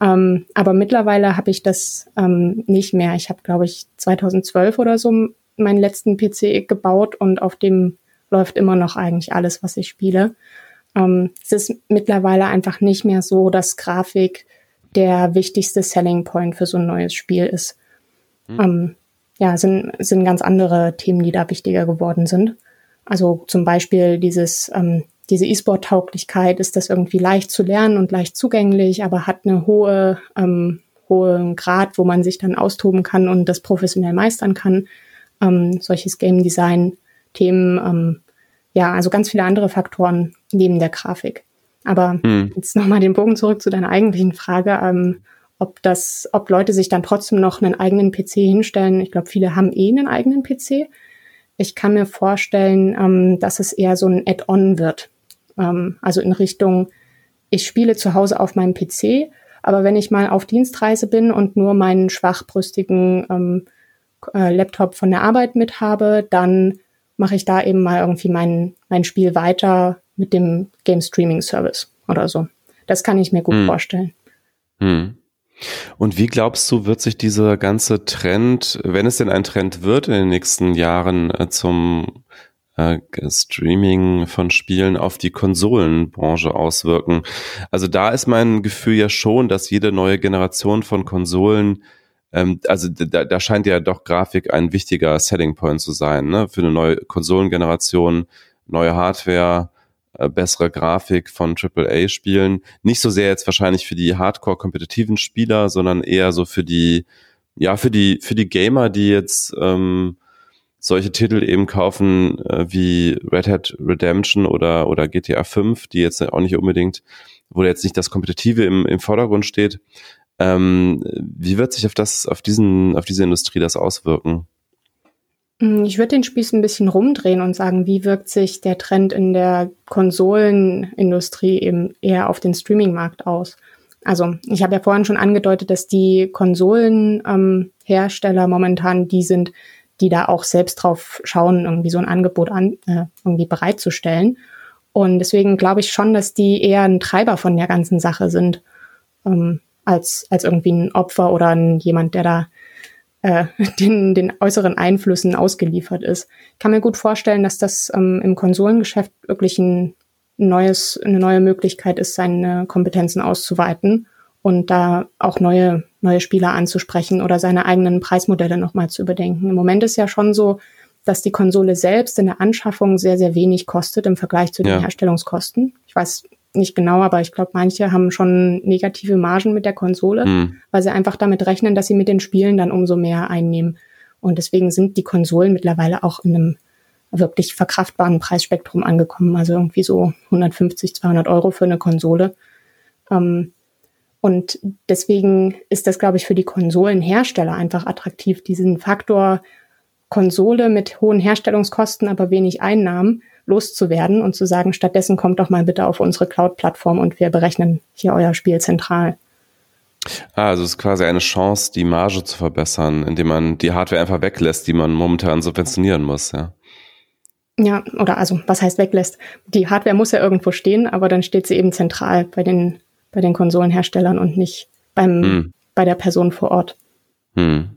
Speaker 3: Ähm, aber mittlerweile habe ich das ähm, nicht mehr. Ich habe, glaube ich, 2012 oder so meinen letzten PC gebaut und auf dem läuft immer noch eigentlich alles, was ich spiele. Ähm, es ist mittlerweile einfach nicht mehr so, dass Grafik der wichtigste Selling Point für so ein neues Spiel ist. Mhm. Ähm, ja, sind, sind ganz andere Themen, die da wichtiger geworden sind. Also zum Beispiel dieses, ähm, diese E-Sport-Tauglichkeit, ist das irgendwie leicht zu lernen und leicht zugänglich, aber hat eine hohe, ähm, hohen Grad, wo man sich dann austoben kann und das professionell meistern kann. Ähm, solches Game Design-Themen, ähm, ja, also ganz viele andere Faktoren neben der Grafik. Aber hm. jetzt nochmal den Bogen zurück zu deiner eigentlichen Frage, ähm, ob das, ob Leute sich dann trotzdem noch einen eigenen PC hinstellen. Ich glaube, viele haben eh einen eigenen PC. Ich kann mir vorstellen, ähm, dass es eher so ein Add-on wird. Ähm, also in Richtung, ich spiele zu Hause auf meinem PC, aber wenn ich mal auf Dienstreise bin und nur meinen schwachbrüstigen ähm, äh, Laptop von der Arbeit mit habe, dann mache ich da eben mal irgendwie mein, mein Spiel weiter mit dem Game Streaming Service oder so. Das kann ich mir gut hm. vorstellen.
Speaker 2: Hm. Und wie glaubst du, wird sich dieser ganze Trend, wenn es denn ein Trend wird in den nächsten Jahren äh, zum äh, Streaming von Spielen auf die Konsolenbranche auswirken? Also da ist mein Gefühl ja schon, dass jede neue Generation von Konsolen ähm, also da, da scheint ja doch Grafik ein wichtiger Selling Point zu sein, ne? Für eine neue Konsolengeneration, neue Hardware, äh, bessere Grafik von AAA-Spielen. Nicht so sehr jetzt wahrscheinlich für die Hardcore-kompetitiven Spieler, sondern eher so für die, ja, für die, für die Gamer, die jetzt ähm, solche Titel eben kaufen äh, wie Red Hat Redemption oder, oder GTA 5, die jetzt auch nicht unbedingt, wo jetzt nicht das Kompetitive im, im Vordergrund steht. Ähm, wie wird sich auf das, auf diesen, auf diese Industrie das auswirken?
Speaker 3: Hm, ich würde den Spieß ein bisschen rumdrehen und sagen, wie wirkt sich der Trend in der Konsolenindustrie eben eher auf den Streamingmarkt aus? Also ich habe ja vorhin schon angedeutet, dass die Konsolenhersteller ähm, momentan die sind, die da auch selbst drauf schauen, irgendwie so ein Angebot an, äh, irgendwie bereitzustellen. Und deswegen glaube ich schon, dass die eher ein Treiber von der ganzen Sache sind. Ähm, als, als irgendwie ein Opfer oder ein, jemand, der da äh, den, den äußeren Einflüssen ausgeliefert ist. Ich kann mir gut vorstellen, dass das ähm, im Konsolengeschäft wirklich ein neues, eine neue Möglichkeit ist, seine Kompetenzen auszuweiten und da auch neue, neue Spieler anzusprechen oder seine eigenen Preismodelle nochmal zu überdenken. Im Moment ist ja schon so, dass die Konsole selbst in der Anschaffung sehr, sehr wenig kostet im Vergleich zu den ja. Herstellungskosten. Ich weiß nicht genau, aber ich glaube, manche haben schon negative Margen mit der Konsole, mhm. weil sie einfach damit rechnen, dass sie mit den Spielen dann umso mehr einnehmen. Und deswegen sind die Konsolen mittlerweile auch in einem wirklich verkraftbaren Preisspektrum angekommen. Also irgendwie so 150, 200 Euro für eine Konsole. Ähm, und deswegen ist das, glaube ich, für die Konsolenhersteller einfach attraktiv, diesen Faktor Konsole mit hohen Herstellungskosten, aber wenig Einnahmen loszuwerden und zu sagen, stattdessen kommt doch mal bitte auf unsere Cloud-Plattform und wir berechnen hier euer Spiel zentral.
Speaker 2: Ah, also es ist quasi eine Chance, die Marge zu verbessern, indem man die Hardware einfach weglässt, die man momentan subventionieren muss, ja.
Speaker 3: Ja, oder also, was heißt weglässt? Die Hardware muss ja irgendwo stehen, aber dann steht sie eben zentral bei den, bei den Konsolenherstellern und nicht beim, hm. bei der Person vor Ort. Hm.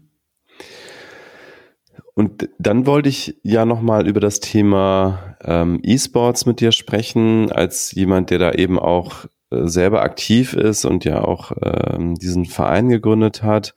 Speaker 2: Und dann wollte ich ja nochmal über das Thema ähm, E-Sports mit dir sprechen, als jemand, der da eben auch äh, selber aktiv ist und ja auch ähm, diesen Verein gegründet hat.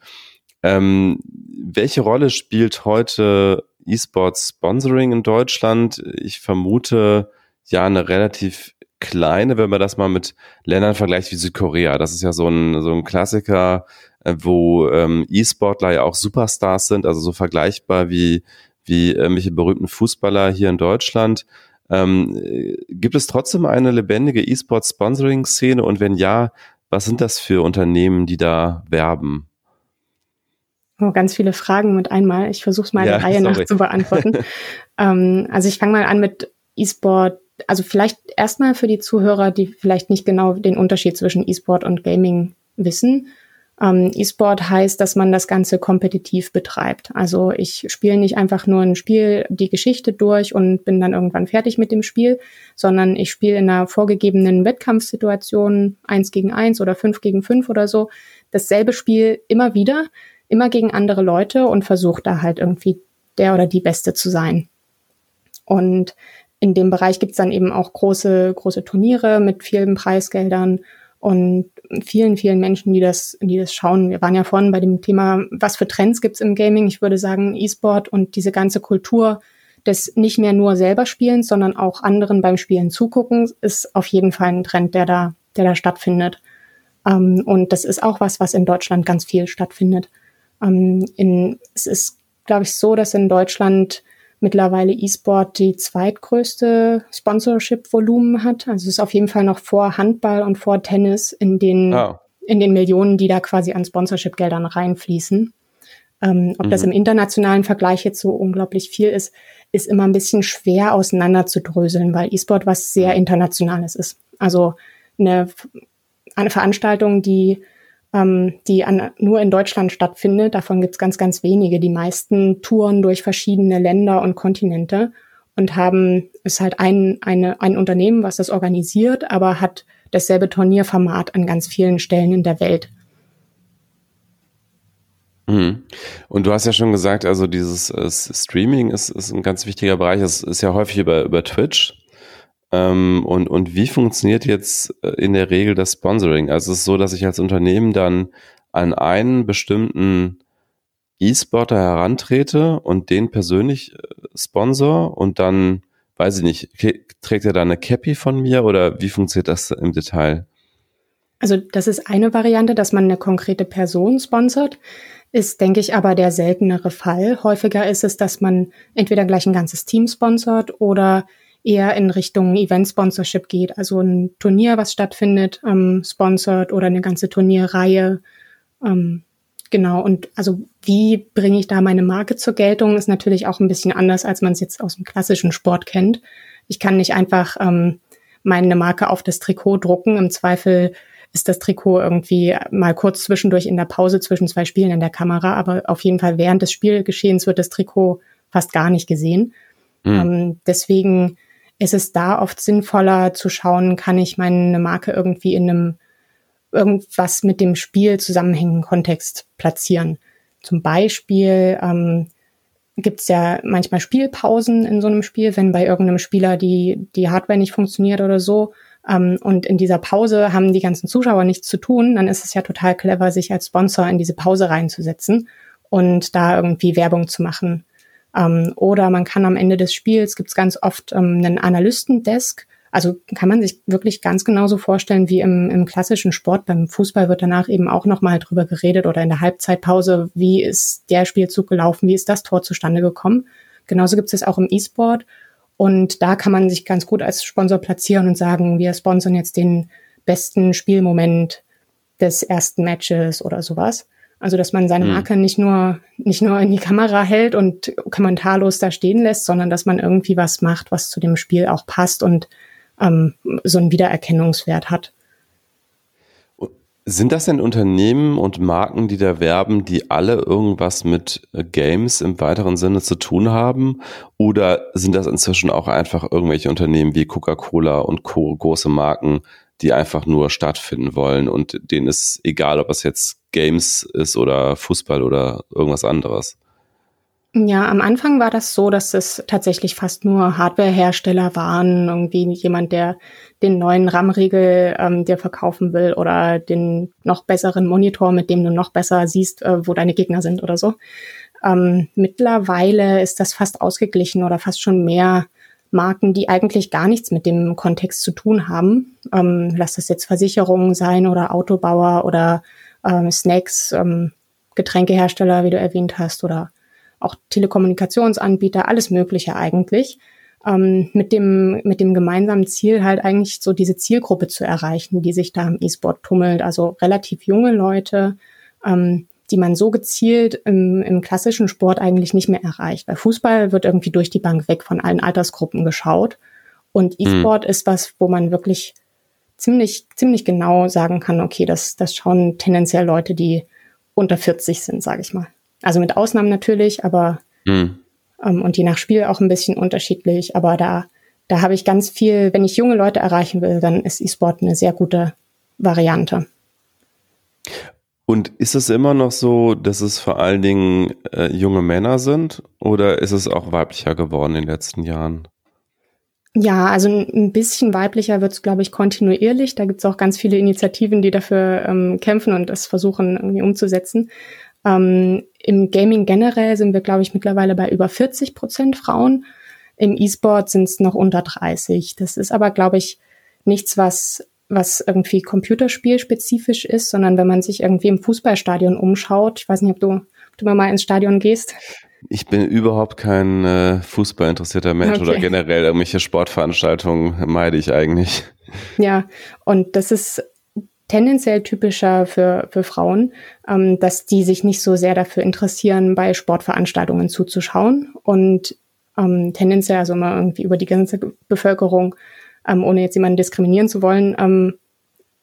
Speaker 2: Ähm, welche Rolle spielt heute E-Sports Sponsoring in Deutschland? Ich vermute ja eine relativ kleine, wenn man das mal mit Ländern vergleicht wie Südkorea. Das ist ja so ein, so ein Klassiker, wo ähm, E-Sportler ja auch Superstars sind, also so vergleichbar wie, wie irgendwelche berühmten Fußballer hier in Deutschland. Ähm, äh, gibt es trotzdem eine lebendige E-Sport-Sponsoring-Szene und wenn ja, was sind das für Unternehmen, die da werben?
Speaker 3: Oh, ganz viele Fragen mit einmal. Ich versuche es mal ja, der Reihe nach zu beantworten. ähm, also ich fange mal an mit E-Sport. Also vielleicht erstmal für die Zuhörer, die vielleicht nicht genau den Unterschied zwischen E-Sport und Gaming wissen. Ähm, E-Sport heißt, dass man das Ganze kompetitiv betreibt. Also ich spiele nicht einfach nur ein Spiel, die Geschichte durch und bin dann irgendwann fertig mit dem Spiel, sondern ich spiele in einer vorgegebenen Wettkampfsituation eins gegen eins oder fünf gegen fünf oder so dasselbe Spiel immer wieder, immer gegen andere Leute und versuche da halt irgendwie der oder die Beste zu sein. Und in dem Bereich gibt's dann eben auch große, große Turniere mit vielen Preisgeldern und vielen, vielen Menschen, die das, die das schauen. Wir waren ja vorhin bei dem Thema, was für Trends gibt's im Gaming? Ich würde sagen, E-Sport und diese ganze Kultur des nicht mehr nur selber Spielens, sondern auch anderen beim Spielen zugucken, ist auf jeden Fall ein Trend, der da, der da stattfindet. Ähm, und das ist auch was, was in Deutschland ganz viel stattfindet. Ähm, in, es ist, glaube ich, so, dass in Deutschland mittlerweile E-Sport die zweitgrößte Sponsorship-Volumen hat. Also es ist auf jeden Fall noch vor Handball und vor Tennis in den, oh. in den Millionen, die da quasi an Sponsorship-Geldern reinfließen. Ähm, ob mhm. das im internationalen Vergleich jetzt so unglaublich viel ist, ist immer ein bisschen schwer auseinanderzudröseln, weil E-Sport was sehr mhm. Internationales ist. Also eine, eine Veranstaltung, die ähm, die an, nur in Deutschland stattfindet. Davon gibt's ganz, ganz wenige. Die meisten touren durch verschiedene Länder und Kontinente und haben, ist halt ein, eine, ein Unternehmen, was das organisiert, aber hat dasselbe Turnierformat an ganz vielen Stellen in der Welt.
Speaker 2: Mhm. Und du hast ja schon gesagt, also dieses äh, Streaming ist, ist ein ganz wichtiger Bereich. Es ist ja häufig über, über Twitch. Ähm, und, und wie funktioniert jetzt äh, in der Regel das Sponsoring? Also es ist so, dass ich als Unternehmen dann an einen bestimmten E-Sporter herantrete und den persönlich äh, sponsor und dann, weiß ich nicht, trägt er da eine Cappy von mir oder wie funktioniert das im Detail?
Speaker 3: Also das ist eine Variante, dass man eine konkrete Person sponsert, ist, denke ich, aber der seltenere Fall. Häufiger ist es, dass man entweder gleich ein ganzes Team sponsert oder eher in Richtung Event-Sponsorship geht, also ein Turnier, was stattfindet, ähm, sponsert oder eine ganze Turnierreihe. Ähm, genau, und also wie bringe ich da meine Marke zur Geltung, ist natürlich auch ein bisschen anders, als man es jetzt aus dem klassischen Sport kennt. Ich kann nicht einfach ähm, meine Marke auf das Trikot drucken. Im Zweifel ist das Trikot irgendwie mal kurz zwischendurch in der Pause zwischen zwei Spielen in der Kamera, aber auf jeden Fall während des Spielgeschehens wird das Trikot fast gar nicht gesehen. Mhm. Ähm, deswegen ist es da oft sinnvoller zu schauen, kann ich meine Marke irgendwie in einem irgendwas mit dem Spiel zusammenhängenden Kontext platzieren. Zum Beispiel ähm, gibt es ja manchmal Spielpausen in so einem Spiel, wenn bei irgendeinem Spieler die, die Hardware nicht funktioniert oder so. Ähm, und in dieser Pause haben die ganzen Zuschauer nichts zu tun, dann ist es ja total clever, sich als Sponsor in diese Pause reinzusetzen und da irgendwie Werbung zu machen. Ähm, oder man kann am Ende des Spiels, gibt es ganz oft ähm, einen Analystendesk, Also kann man sich wirklich ganz genauso vorstellen wie im, im klassischen Sport. Beim Fußball wird danach eben auch nochmal drüber geredet oder in der Halbzeitpause, wie ist der Spielzug gelaufen, wie ist das Tor zustande gekommen. Genauso gibt es auch im E-Sport. Und da kann man sich ganz gut als Sponsor platzieren und sagen, wir sponsern jetzt den besten Spielmoment des ersten Matches oder sowas. Also, dass man seine mhm. Marke nicht nur, nicht nur in die Kamera hält und kommentarlos da stehen lässt, sondern dass man irgendwie was macht, was zu dem Spiel auch passt und ähm, so einen Wiedererkennungswert hat.
Speaker 2: Sind das denn Unternehmen und Marken, die da werben, die alle irgendwas mit äh, Games im weiteren Sinne zu tun haben? Oder sind das inzwischen auch einfach irgendwelche Unternehmen wie Coca-Cola und Co. große Marken, die einfach nur stattfinden wollen und denen ist egal, ob es jetzt Games ist oder Fußball oder irgendwas anderes?
Speaker 3: Ja, am Anfang war das so, dass es tatsächlich fast nur Hardwarehersteller waren, irgendwie jemand, der den neuen RAM-Riegel ähm, dir verkaufen will oder den noch besseren Monitor, mit dem du noch besser siehst, äh, wo deine Gegner sind oder so. Ähm, mittlerweile ist das fast ausgeglichen oder fast schon mehr Marken, die eigentlich gar nichts mit dem Kontext zu tun haben. Ähm, lass das jetzt Versicherungen sein oder Autobauer oder ähm, Snacks, ähm, Getränkehersteller, wie du erwähnt hast, oder auch Telekommunikationsanbieter, alles Mögliche eigentlich. Ähm, mit dem mit dem gemeinsamen Ziel halt eigentlich so diese Zielgruppe zu erreichen, die sich da im E-Sport tummelt, also relativ junge Leute, ähm, die man so gezielt im, im klassischen Sport eigentlich nicht mehr erreicht. Weil Fußball wird irgendwie durch die Bank weg von allen Altersgruppen geschaut und mhm. E-Sport mhm. ist was, wo man wirklich ziemlich ziemlich genau sagen kann, okay, das das schauen tendenziell Leute, die unter 40 sind, sage ich mal. Also mit Ausnahmen natürlich, aber mhm. ähm, und je nach Spiel auch ein bisschen unterschiedlich. Aber da, da habe ich ganz viel, wenn ich junge Leute erreichen will, dann ist E-Sport eine sehr gute Variante.
Speaker 2: Und ist es immer noch so, dass es vor allen Dingen äh, junge Männer sind oder ist es auch weiblicher geworden in den letzten Jahren?
Speaker 3: Ja, also ein bisschen weiblicher wird es, glaube ich, kontinuierlich. Da gibt es auch ganz viele Initiativen, die dafür ähm, kämpfen und das versuchen irgendwie umzusetzen. Ähm, Im Gaming generell sind wir, glaube ich, mittlerweile bei über 40 Prozent Frauen. Im E-Sport sind es noch unter 30. Das ist aber, glaube ich, nichts, was was irgendwie computerspielspezifisch ist, sondern wenn man sich irgendwie im Fußballstadion umschaut, ich weiß nicht, ob du, ob du mal ins Stadion gehst.
Speaker 2: Ich bin überhaupt kein äh, Fußballinteressierter Mensch okay. oder generell irgendwelche Sportveranstaltungen meide ich eigentlich.
Speaker 3: Ja, und das ist tendenziell typischer für, für Frauen, ähm, dass die sich nicht so sehr dafür interessieren, bei Sportveranstaltungen zuzuschauen und ähm, tendenziell also immer irgendwie über die ganze Bevölkerung, ähm, ohne jetzt jemanden diskriminieren zu wollen, ähm,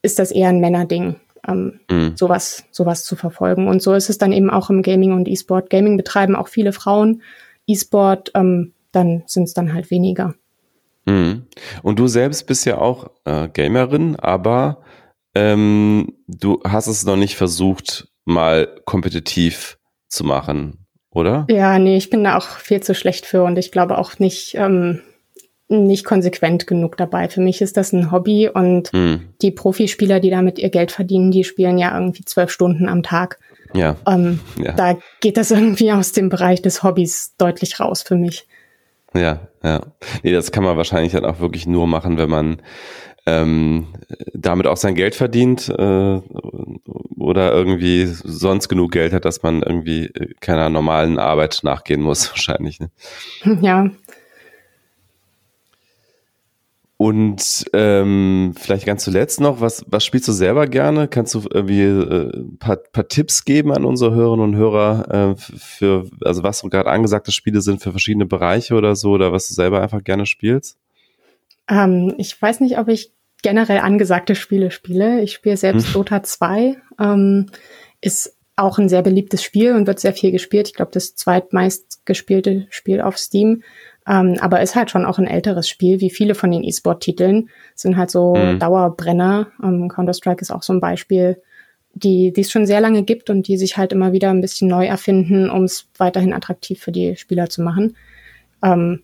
Speaker 3: ist das eher ein Männerding, ähm, mhm. sowas, sowas zu verfolgen. Und so ist es dann eben auch im Gaming und E-Sport. Gaming betreiben auch viele Frauen, E-Sport, ähm, dann sind es dann halt weniger.
Speaker 2: Mhm. Und du selbst bist ja auch äh, Gamerin, aber ähm, du hast es noch nicht versucht, mal kompetitiv zu machen, oder?
Speaker 3: Ja, nee, ich bin da auch viel zu schlecht für und ich glaube auch nicht, ähm, nicht konsequent genug dabei. Für mich ist das ein Hobby und mhm. die Profispieler, die damit ihr Geld verdienen, die spielen ja irgendwie zwölf Stunden am Tag.
Speaker 2: Ja.
Speaker 3: Ähm, ja. Da geht das irgendwie aus dem Bereich des Hobbys deutlich raus für mich.
Speaker 2: Ja, ja. Nee, das kann man wahrscheinlich dann auch wirklich nur machen, wenn man ähm, damit auch sein Geld verdient äh, oder irgendwie sonst genug Geld hat, dass man irgendwie äh, keiner normalen Arbeit nachgehen muss, wahrscheinlich. Ne?
Speaker 3: Ja.
Speaker 2: Und ähm, vielleicht ganz zuletzt noch, was, was spielst du selber gerne? Kannst du irgendwie äh, paar, paar Tipps geben an unsere Hörerinnen und Hörer äh, für, also was gerade angesagte Spiele sind für verschiedene Bereiche oder so, oder was du selber einfach gerne spielst?
Speaker 3: Ähm, ich weiß nicht, ob ich generell angesagte Spiele spiele. Ich spiele selbst hm. Dota 2. Ähm, ist auch ein sehr beliebtes Spiel und wird sehr viel gespielt. Ich glaube, das zweitmeist gespielte Spiel auf Steam. Ähm, aber ist halt schon auch ein älteres Spiel, wie viele von den E-Sport-Titeln. Sind halt so mhm. Dauerbrenner. Ähm, Counter-Strike ist auch so ein Beispiel, die, die es schon sehr lange gibt und die sich halt immer wieder ein bisschen neu erfinden, um es weiterhin attraktiv für die Spieler zu machen. Ähm,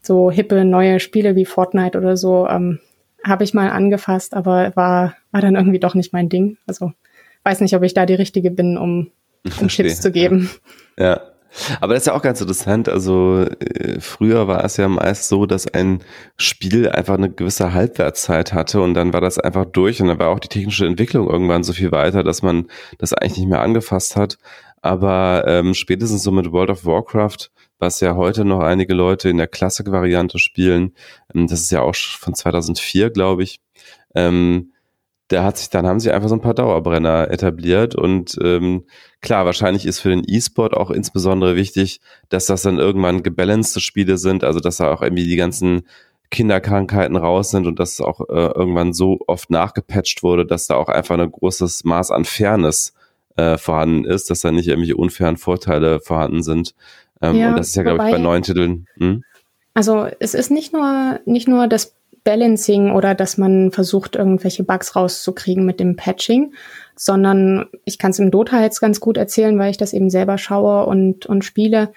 Speaker 3: so hippe neue Spiele wie Fortnite oder so ähm, habe ich mal angefasst, aber war, war dann irgendwie doch nicht mein Ding. Also weiß nicht, ob ich da die Richtige bin, um, um Tipps zu geben.
Speaker 2: Ja. Aber das ist ja auch ganz interessant. Also äh, früher war es ja meist so, dass ein Spiel einfach eine gewisse Halbwertszeit hatte und dann war das einfach durch und dann war auch die technische Entwicklung irgendwann so viel weiter, dass man das eigentlich nicht mehr angefasst hat. Aber ähm, spätestens so mit World of Warcraft, was ja heute noch einige Leute in der Classic-Variante spielen, ähm, das ist ja auch von 2004, glaube ich, ähm, da hat sich, dann haben sie einfach so ein paar Dauerbrenner etabliert und ähm, klar, wahrscheinlich ist für den E-Sport auch insbesondere wichtig, dass das dann irgendwann gebalancete Spiele sind, also dass da auch irgendwie die ganzen Kinderkrankheiten raus sind und dass auch äh, irgendwann so oft nachgepatcht wurde, dass da auch einfach ein großes Maß an Fairness äh, vorhanden ist, dass da nicht irgendwelche unfairen Vorteile vorhanden sind. Ähm, ja, und das ist ja, glaube ich, bei neuen Titeln. Hm?
Speaker 3: Also es ist nicht nur, nicht nur das Balancing oder dass man versucht, irgendwelche Bugs rauszukriegen mit dem Patching, sondern ich kann es im Dota jetzt ganz gut erzählen, weil ich das eben selber schaue und, und spiele.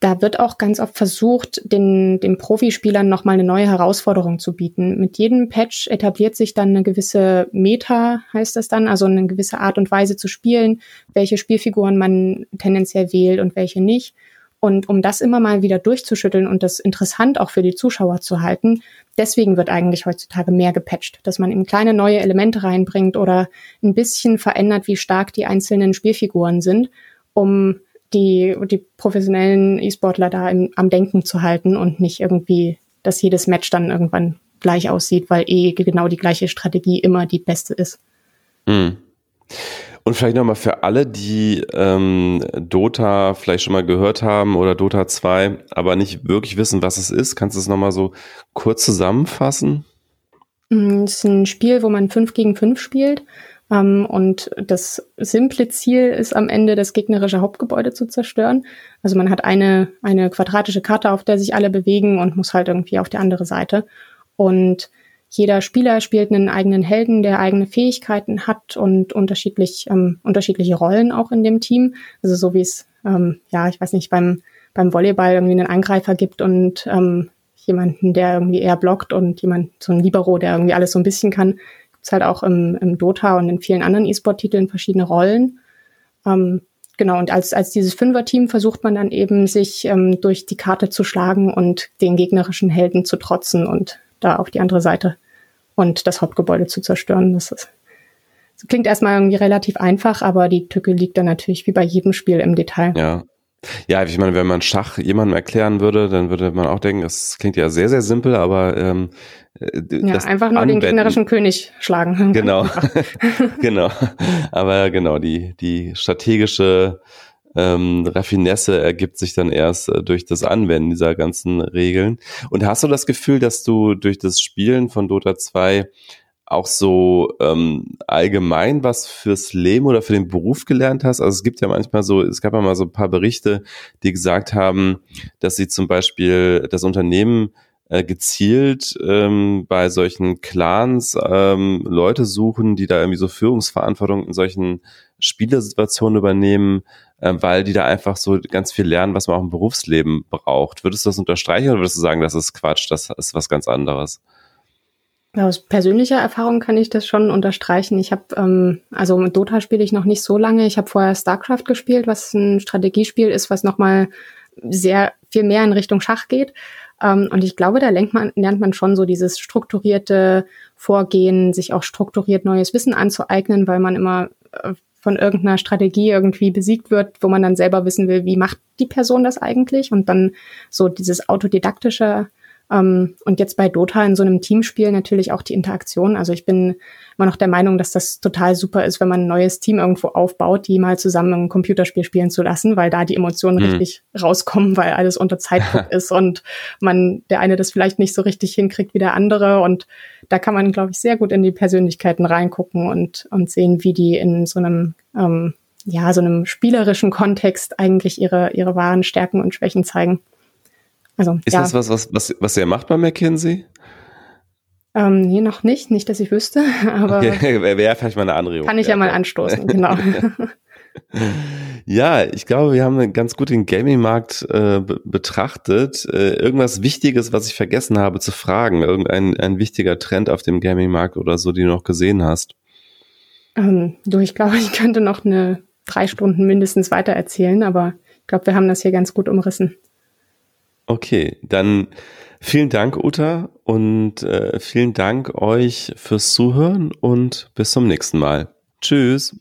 Speaker 3: Da wird auch ganz oft versucht, den, den Profispielern nochmal eine neue Herausforderung zu bieten. Mit jedem Patch etabliert sich dann eine gewisse Meta, heißt das dann, also eine gewisse Art und Weise zu spielen, welche Spielfiguren man tendenziell wählt und welche nicht. Und um das immer mal wieder durchzuschütteln und das interessant auch für die Zuschauer zu halten, deswegen wird eigentlich heutzutage mehr gepatcht, dass man eben kleine neue Elemente reinbringt oder ein bisschen verändert, wie stark die einzelnen Spielfiguren sind, um die, die professionellen E-Sportler da im, am Denken zu halten und nicht irgendwie, dass jedes Match dann irgendwann gleich aussieht, weil eh genau die gleiche Strategie immer die beste ist.
Speaker 2: Mhm. Und vielleicht nochmal für alle, die ähm, Dota vielleicht schon mal gehört haben oder Dota 2, aber nicht wirklich wissen, was es ist, kannst du es nochmal so kurz zusammenfassen?
Speaker 3: Mm, es ist ein Spiel, wo man fünf gegen fünf spielt. Um, ähm, und das simple Ziel ist am Ende, das gegnerische Hauptgebäude zu zerstören. Also man hat eine, eine quadratische Karte, auf der sich alle bewegen und muss halt irgendwie auf die andere Seite. Und jeder Spieler spielt einen eigenen Helden, der eigene Fähigkeiten hat und unterschiedlich, ähm, unterschiedliche Rollen auch in dem Team. Also so wie es, ähm, ja, ich weiß nicht, beim, beim Volleyball irgendwie einen Angreifer gibt und ähm, jemanden, der irgendwie eher blockt und jemand, so ein Libero, der irgendwie alles so ein bisschen kann. Gibt es halt auch im, im Dota und in vielen anderen E-Sport-Titeln verschiedene Rollen. Ähm, genau, und als, als dieses Fünfer-Team versucht man dann eben, sich ähm, durch die Karte zu schlagen und den gegnerischen Helden zu trotzen und da auf die andere Seite und das Hauptgebäude zu zerstören. Das ist, das klingt erstmal irgendwie relativ einfach, aber die Tücke liegt dann natürlich wie bei jedem Spiel im Detail.
Speaker 2: Ja. Ja, ich meine, wenn man Schach jemandem erklären würde, dann würde man auch denken, es klingt ja sehr, sehr simpel, aber ähm,
Speaker 3: äh, ja, einfach nur Anwenden, den gegnerischen König schlagen.
Speaker 2: Genau, genau. Aber genau, die, die strategische ähm, Raffinesse ergibt sich dann erst äh, durch das Anwenden dieser ganzen Regeln. Und hast du das Gefühl, dass du durch das Spielen von Dota 2 auch so ähm, allgemein was fürs Leben oder für den Beruf gelernt hast? Also es gibt ja manchmal so, es gab ja mal so ein paar Berichte, die gesagt haben, dass sie zum Beispiel das Unternehmen äh, gezielt ähm, bei solchen Clans ähm, Leute suchen, die da irgendwie so Führungsverantwortung in solchen Spielesituationen übernehmen, äh, weil die da einfach so ganz viel lernen, was man auch im Berufsleben braucht. Würdest du das unterstreichen oder würdest du sagen, das ist Quatsch, das ist was ganz anderes?
Speaker 3: Aus persönlicher Erfahrung kann ich das schon unterstreichen. Ich habe, ähm, also mit Dota spiele ich noch nicht so lange. Ich habe vorher StarCraft gespielt, was ein Strategiespiel ist, was nochmal sehr viel mehr in Richtung Schach geht. Ähm, und ich glaube, da lernt man, lernt man schon so dieses strukturierte Vorgehen, sich auch strukturiert neues Wissen anzueignen, weil man immer äh, von irgendeiner Strategie irgendwie besiegt wird, wo man dann selber wissen will, wie macht die Person das eigentlich? Und dann so dieses autodidaktische ähm, und jetzt bei Dota in so einem Teamspiel natürlich auch die Interaktion. Also ich bin immer noch der Meinung, dass das total super ist, wenn man ein neues Team irgendwo aufbaut, die mal zusammen ein Computerspiel spielen zu lassen, weil da die Emotionen mhm. richtig rauskommen, weil alles unter Zeitdruck ist und man der eine das vielleicht nicht so richtig hinkriegt wie der andere. Und da kann man, glaube ich, sehr gut in die Persönlichkeiten reingucken und, und sehen, wie die in so einem ähm, ja, so einem spielerischen Kontext eigentlich ihre, ihre wahren Stärken und Schwächen zeigen.
Speaker 2: Also, ist ja. das was, was, was, was ihr macht bei McKinsey?
Speaker 3: Ähm, nee, noch nicht. Nicht, dass ich wüsste, aber.
Speaker 2: Okay, Wäre vielleicht mal eine Anregung.
Speaker 3: Kann ich ja, ja mal anstoßen, genau.
Speaker 2: Ja, ich glaube, wir haben ganz gut den Gaming-Markt äh, betrachtet. Äh, irgendwas Wichtiges, was ich vergessen habe zu fragen, irgendein ein wichtiger Trend auf dem Gaming-Markt oder so, die du noch gesehen hast.
Speaker 3: Ähm, du, ich glaube, ich könnte noch eine drei Stunden mindestens weiter erzählen, aber glaube, wir haben das hier ganz gut umrissen.
Speaker 2: Okay, dann vielen Dank, Uta, und äh, vielen Dank euch fürs Zuhören und bis zum nächsten Mal. Tschüss.